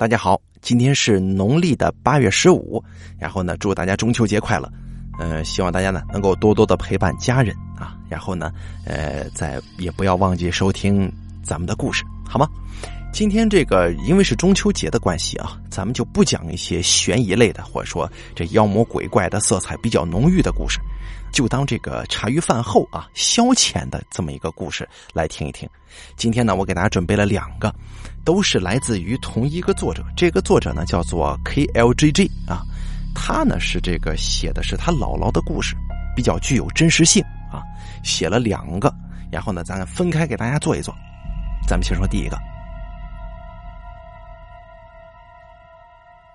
大家好，今天是农历的八月十五，然后呢，祝大家中秋节快乐。嗯，希望大家呢能够多多的陪伴家人啊，然后呢，呃，再也不要忘记收听咱们的故事，好吗？今天这个因为是中秋节的关系啊，咱们就不讲一些悬疑类的，或者说这妖魔鬼怪的色彩比较浓郁的故事。就当这个茶余饭后啊消遣的这么一个故事来听一听。今天呢，我给大家准备了两个，都是来自于同一个作者。这个作者呢叫做 K L G G 啊，他呢是这个写的是他姥姥的故事，比较具有真实性啊。写了两个，然后呢，咱分开给大家做一做。咱们先说第一个，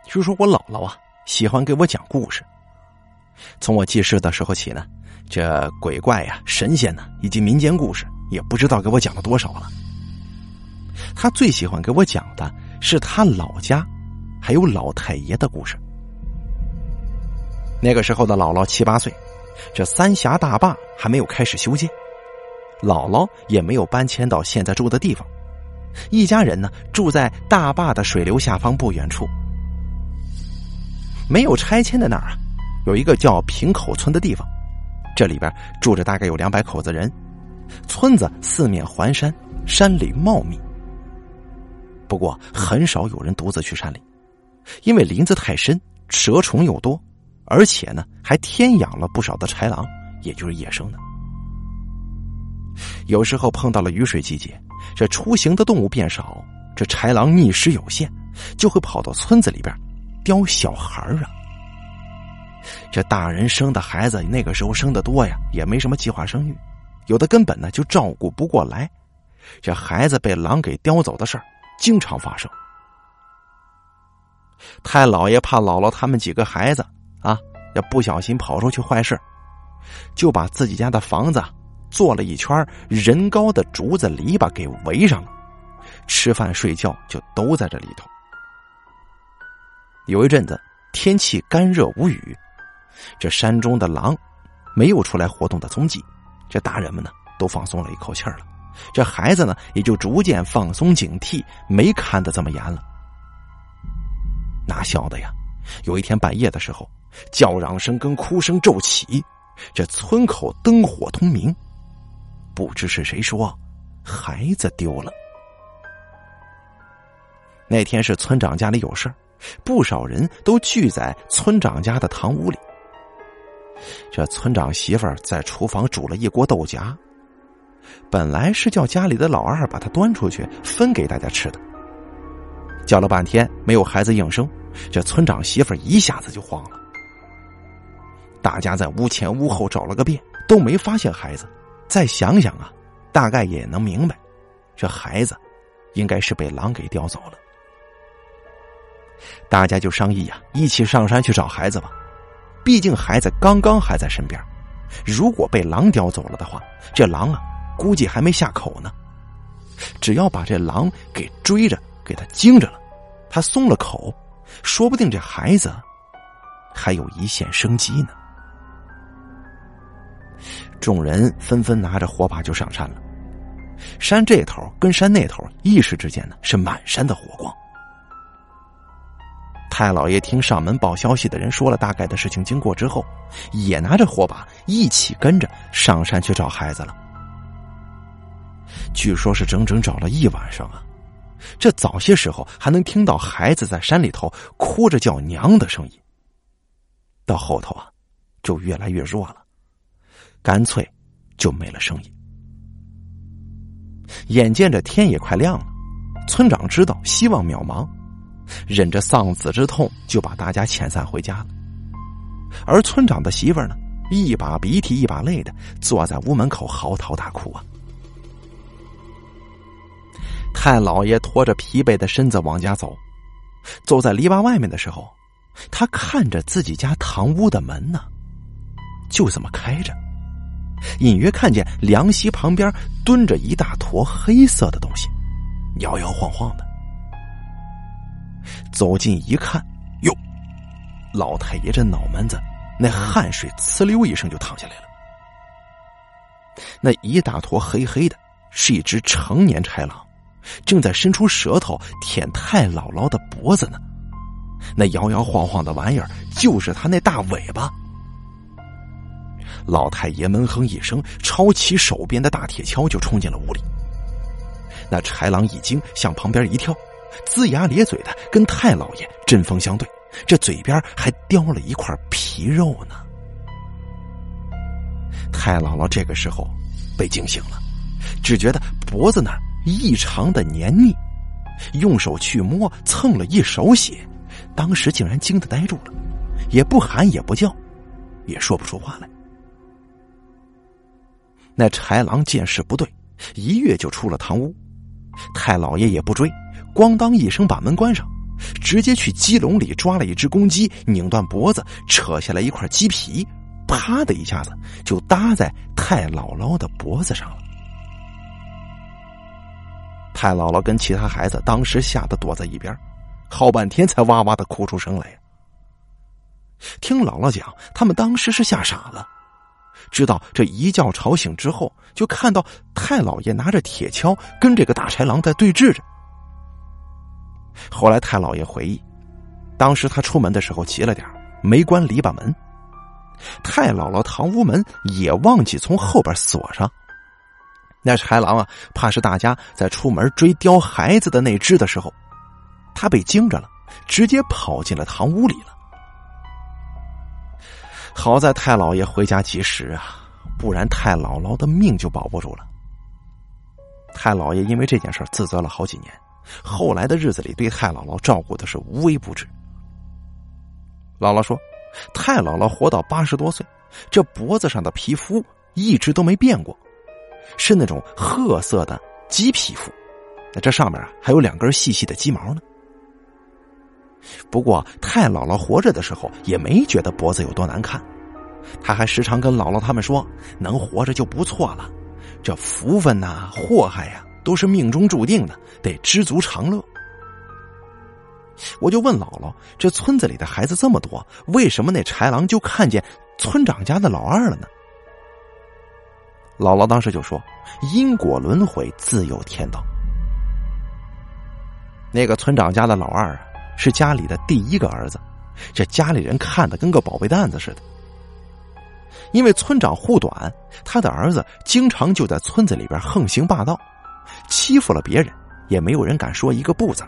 就说我姥姥啊喜欢给我讲故事。从我记事的时候起呢，这鬼怪呀、神仙呢，以及民间故事，也不知道给我讲了多少了。他最喜欢给我讲的是他老家，还有老太爷的故事。那个时候的姥姥七八岁，这三峡大坝还没有开始修建，姥姥也没有搬迁到现在住的地方，一家人呢住在大坝的水流下方不远处，没有拆迁的那儿啊。有一个叫平口村的地方，这里边住着大概有两百口子人，村子四面环山，山里茂密。不过很少有人独自去山里，因为林子太深，蛇虫又多，而且呢还天养了不少的豺狼，也就是野生的。有时候碰到了雨水季节，这出行的动物变少，这豺狼觅食有限，就会跑到村子里边叼小孩啊。这大人生的孩子，那个时候生的多呀，也没什么计划生育，有的根本呢就照顾不过来，这孩子被狼给叼走的事儿经常发生。太老爷怕姥姥他们几个孩子啊，要不小心跑出去坏事，就把自己家的房子做了一圈人高的竹子篱笆给围上了，吃饭睡觉就都在这里头。有一阵子天气干热无雨。这山中的狼没有出来活动的踪迹，这大人们呢都放松了一口气了，这孩子呢也就逐渐放松警惕，没看得这么严了。哪晓得呀？有一天半夜的时候，叫嚷声跟哭声骤起，这村口灯火通明，不知是谁说孩子丢了。那天是村长家里有事儿不少人都聚在村长家的堂屋里。这村长媳妇儿在厨房煮了一锅豆荚，本来是叫家里的老二把它端出去分给大家吃的。叫了半天没有孩子应声，这村长媳妇儿一下子就慌了。大家在屋前屋后找了个遍，都没发现孩子。再想想啊，大概也能明白，这孩子应该是被狼给叼走了。大家就商议呀，一起上山去找孩子吧。毕竟孩子刚刚还在身边，如果被狼叼走了的话，这狼啊估计还没下口呢。只要把这狼给追着，给他惊着了，他松了口，说不定这孩子还有一线生机呢。众人纷纷拿着火把就上山了，山这头跟山那头一时之间呢是满山的火光。太老爷听上门报消息的人说了大概的事情经过之后，也拿着火把一起跟着上山去找孩子了。据说是整整找了一晚上啊，这早些时候还能听到孩子在山里头哭着叫娘的声音。到后头啊，就越来越弱了，干脆就没了声音。眼见着天也快亮了，村长知道希望渺茫。忍着丧子之痛，就把大家遣散回家了。而村长的媳妇呢，一把鼻涕一把泪的坐在屋门口嚎啕大哭啊。太老爷拖着疲惫的身子往家走，走在篱笆外面的时候，他看着自己家堂屋的门呢，就这么开着，隐约看见凉席旁边蹲着一大坨黑色的东西，摇摇晃晃的。走近一看，哟，老太爷这脑门子那汗水呲溜一声就淌下来了。那一大坨黑黑的，是一只成年豺狼，正在伸出舌头舔太姥姥的脖子呢。那摇摇晃晃的玩意儿，就是他那大尾巴。老太爷闷哼一声，抄起手边的大铁锹就冲进了屋里。那豺狼一惊，向旁边一跳，龇牙咧嘴的跟太老爷针锋相对，这嘴边还叼了一块皮肉呢。太姥姥这个时候被惊醒了，只觉得脖子那异常的黏腻，用手去摸，蹭了一手血，当时竟然惊得呆住了，也不喊也不叫，也说不出话来。那豺狼见势不对，一跃就出了堂屋。太老爷也不追，咣当一声把门关上，直接去鸡笼里抓了一只公鸡，拧断脖子，扯下来一块鸡皮，啪的一下子就搭在太姥姥的脖子上了。太姥姥跟其他孩子当时吓得躲在一边，好半天才哇哇的哭出声来。听姥姥讲，他们当时是吓傻了。知道这一觉吵醒之后，就看到太老爷拿着铁锹跟这个大豺狼在对峙着。后来太老爷回忆，当时他出门的时候急了点没关篱笆门。太姥姥堂屋门也忘记从后边锁上。那豺狼啊，怕是大家在出门追叼孩子的那只的时候，他被惊着了，直接跑进了堂屋里了。好在太老爷回家及时啊，不然太姥姥的命就保不住了。太老爷因为这件事自责了好几年，后来的日子里对太姥姥照顾的是无微不至。姥姥说，太姥姥活到八十多岁，这脖子上的皮肤一直都没变过，是那种褐色的鸡皮肤，那这上面啊还有两根细细的鸡毛呢。不过，太姥姥活着的时候也没觉得脖子有多难看，他还时常跟姥姥他们说：“能活着就不错了，这福分呐、祸害呀，都是命中注定的，得知足常乐。”我就问姥姥：“这村子里的孩子这么多，为什么那豺狼就看见村长家的老二了呢？”姥姥当时就说：“因果轮回，自有天道。”那个村长家的老二啊。是家里的第一个儿子，这家里人看的跟个宝贝蛋子似的。因为村长护短，他的儿子经常就在村子里边横行霸道，欺负了别人，也没有人敢说一个不字。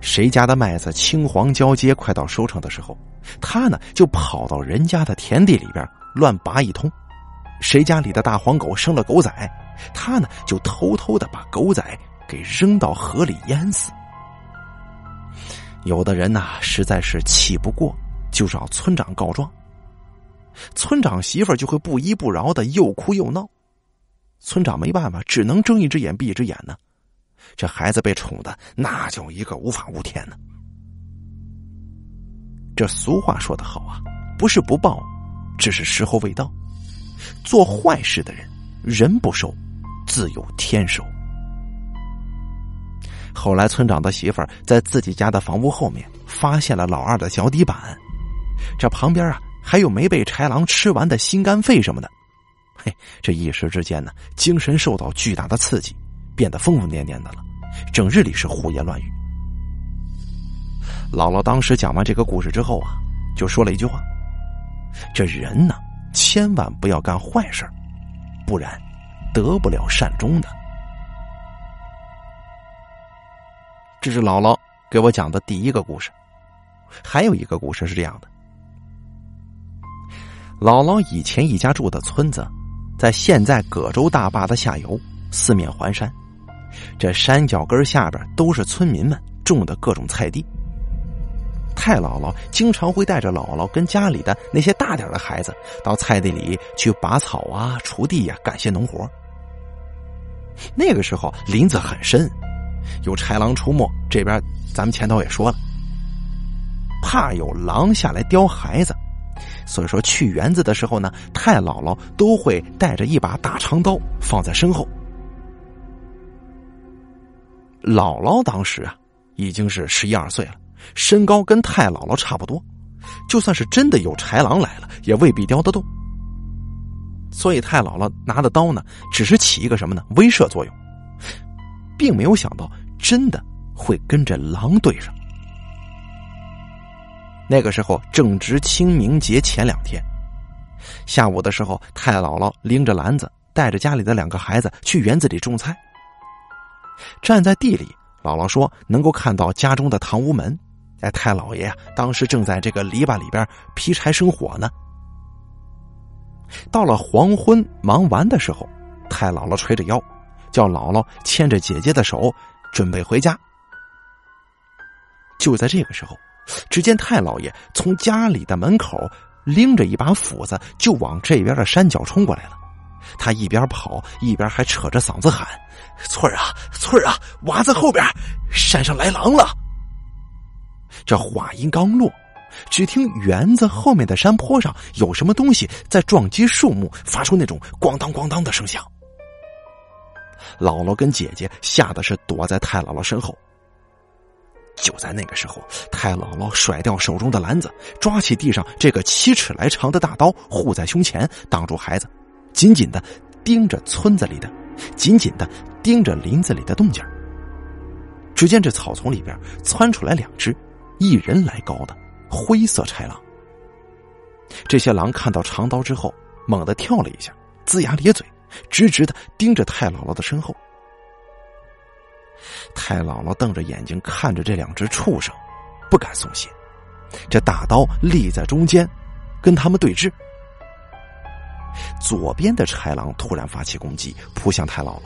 谁家的麦子青黄交接，快到收成的时候，他呢就跑到人家的田地里边乱拔一通；谁家里的大黄狗生了狗崽，他呢就偷偷的把狗崽给扔到河里淹死。有的人呐，实在是气不过，就找村长告状。村长媳妇就会不依不饶的又哭又闹，村长没办法，只能睁一只眼闭一只眼呢。这孩子被宠的那叫一个无法无天呢。这俗话说得好啊，不是不报，只是时候未到。做坏事的人，人不收，自有天收。后来，村长的媳妇儿在自己家的房屋后面发现了老二的脚底板，这旁边啊还有没被豺狼吃完的心肝肺什么的。嘿，这一时之间呢，精神受到巨大的刺激，变得疯疯癫癫的了，整日里是胡言乱语。姥姥当时讲完这个故事之后啊，就说了一句话：“这人呢，千万不要干坏事不然得不了善终的。”这是姥姥给我讲的第一个故事，还有一个故事是这样的：姥姥以前一家住的村子，在现在葛洲大坝的下游，四面环山，这山脚根下边都是村民们种的各种菜地。太姥姥经常会带着姥姥跟家里的那些大点的孩子到菜地里去拔草啊、锄地呀、干些农活。那个时候林子很深。有豺狼出没，这边咱们前头也说了，怕有狼下来叼孩子，所以说去园子的时候呢，太姥姥都会带着一把大长刀放在身后。姥姥当时啊已经是十一二岁了，身高跟太姥姥差不多，就算是真的有豺狼来了，也未必叼得动。所以太姥姥拿的刀呢，只是起一个什么呢？威慑作用。并没有想到真的会跟着狼对上。那个时候正值清明节前两天，下午的时候，太姥姥拎着篮子，带着家里的两个孩子去园子里种菜。站在地里，姥姥说能够看到家中的堂屋门。哎，太姥爷当时正在这个篱笆里边劈柴生火呢。到了黄昏忙完的时候，太姥姥垂着腰，叫姥姥牵着姐姐的手，准备回家。就在这个时候，只见太姥爷从家里的门口拎着一把斧子，就往这边的山脚冲过来了。他一边跑一边还扯着嗓子喊：“翠儿啊，翠儿啊，娃子后边山上来狼了！”这话音刚落。只听园子后面的山坡上有什么东西在撞击树木，发出那种咣当咣当的声响。姥姥跟姐姐吓得是躲在太姥姥身后。就在那个时候，太姥姥甩掉手中的篮子，抓起地上这个七尺来长的大刀，护在胸前，挡住孩子，紧紧的盯着村子里的，紧紧的盯着林子里的动静。只见这草丛里边窜出来两只，一人来高的。灰色豺狼，这些狼看到长刀之后，猛地跳了一下，龇牙咧嘴，直直的盯着太姥姥的身后。太姥姥瞪着眼睛看着这两只畜生，不敢松懈。这大刀立在中间，跟他们对峙。左边的豺狼突然发起攻击，扑向太姥姥，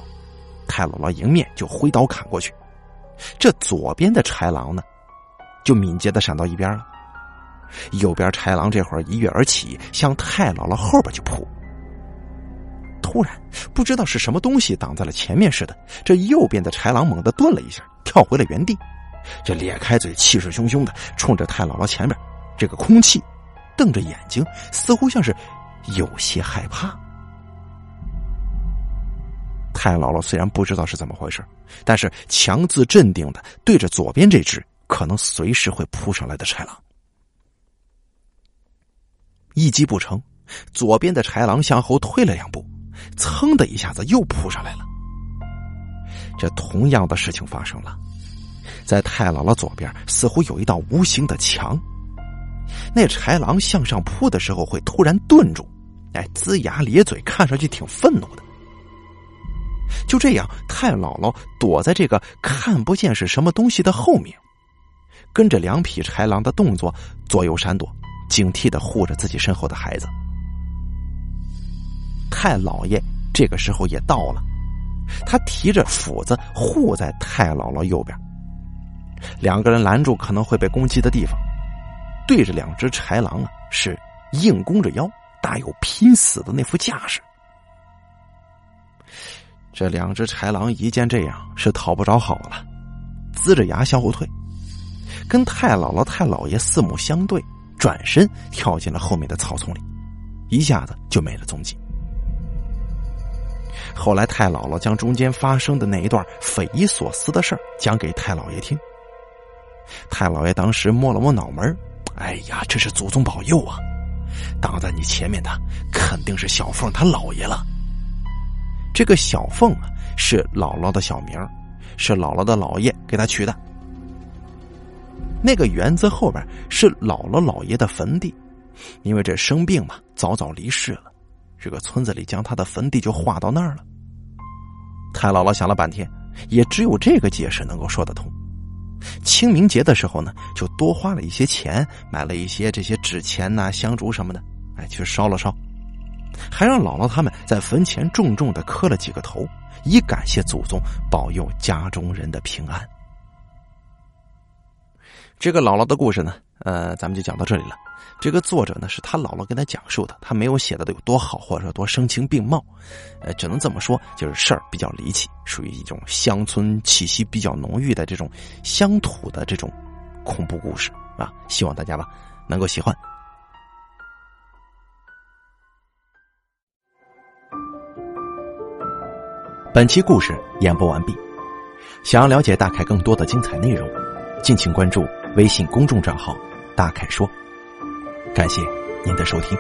太姥姥迎面就挥刀砍过去。这左边的豺狼呢，就敏捷的闪到一边了。右边豺狼这会儿一跃而起，向太姥姥后边就扑。突然，不知道是什么东西挡在了前面似的，这右边的豺狼猛地顿了一下，跳回了原地，这咧开嘴，气势汹汹的冲着太姥姥前面这个空气，瞪着眼睛，似乎像是有些害怕。太姥姥虽然不知道是怎么回事，但是强自镇定的对着左边这只可能随时会扑上来的豺狼。一击不成，左边的豺狼向后退了两步，噌的一下子又扑上来了。这同样的事情发生了，在太姥姥左边似乎有一道无形的墙。那豺狼向上扑的时候会突然顿住，哎，龇牙咧嘴，看上去挺愤怒的。就这样，太姥姥躲在这个看不见是什么东西的后面，跟着两匹豺狼的动作左右闪躲。警惕的护着自己身后的孩子，太姥爷这个时候也到了，他提着斧子护在太姥姥右边，两个人拦住可能会被攻击的地方，对着两只豺狼啊是硬弓着腰，大有拼死的那副架势。这两只豺狼一见这样是讨不着好了，呲着牙向后退，跟太姥姥、太姥爷四目相对。转身跳进了后面的草丛里，一下子就没了踪迹。后来太姥姥将中间发生的那一段匪夷所思的事儿讲给太姥爷听。太姥爷当时摸了摸脑门哎呀，这是祖宗保佑啊！挡在你前面的肯定是小凤他姥爷了。这个小凤啊，是姥姥的小名，是姥姥的姥爷给他取的。那个园子后边是姥姥姥爷的坟地，因为这生病嘛，早早离世了。这个村子里将他的坟地就划到那儿了。太姥姥想了半天，也只有这个解释能够说得通。清明节的时候呢，就多花了一些钱，买了一些这些纸钱呐、香烛什么的，哎，去烧了烧，还让姥姥他们在坟前重重的磕了几个头，以感谢祖宗保佑家中人的平安。这个姥姥的故事呢，呃，咱们就讲到这里了。这个作者呢，是他姥姥跟他讲述的，他没有写的有多好，或者说多声情并茂，呃，只能这么说，就是事儿比较离奇，属于一种乡村气息比较浓郁的这种乡土的这种恐怖故事啊。希望大家吧能够喜欢。本期故事演播完毕，想要了解大凯更多的精彩内容，敬请关注。微信公众账号“大凯说”，感谢您的收听。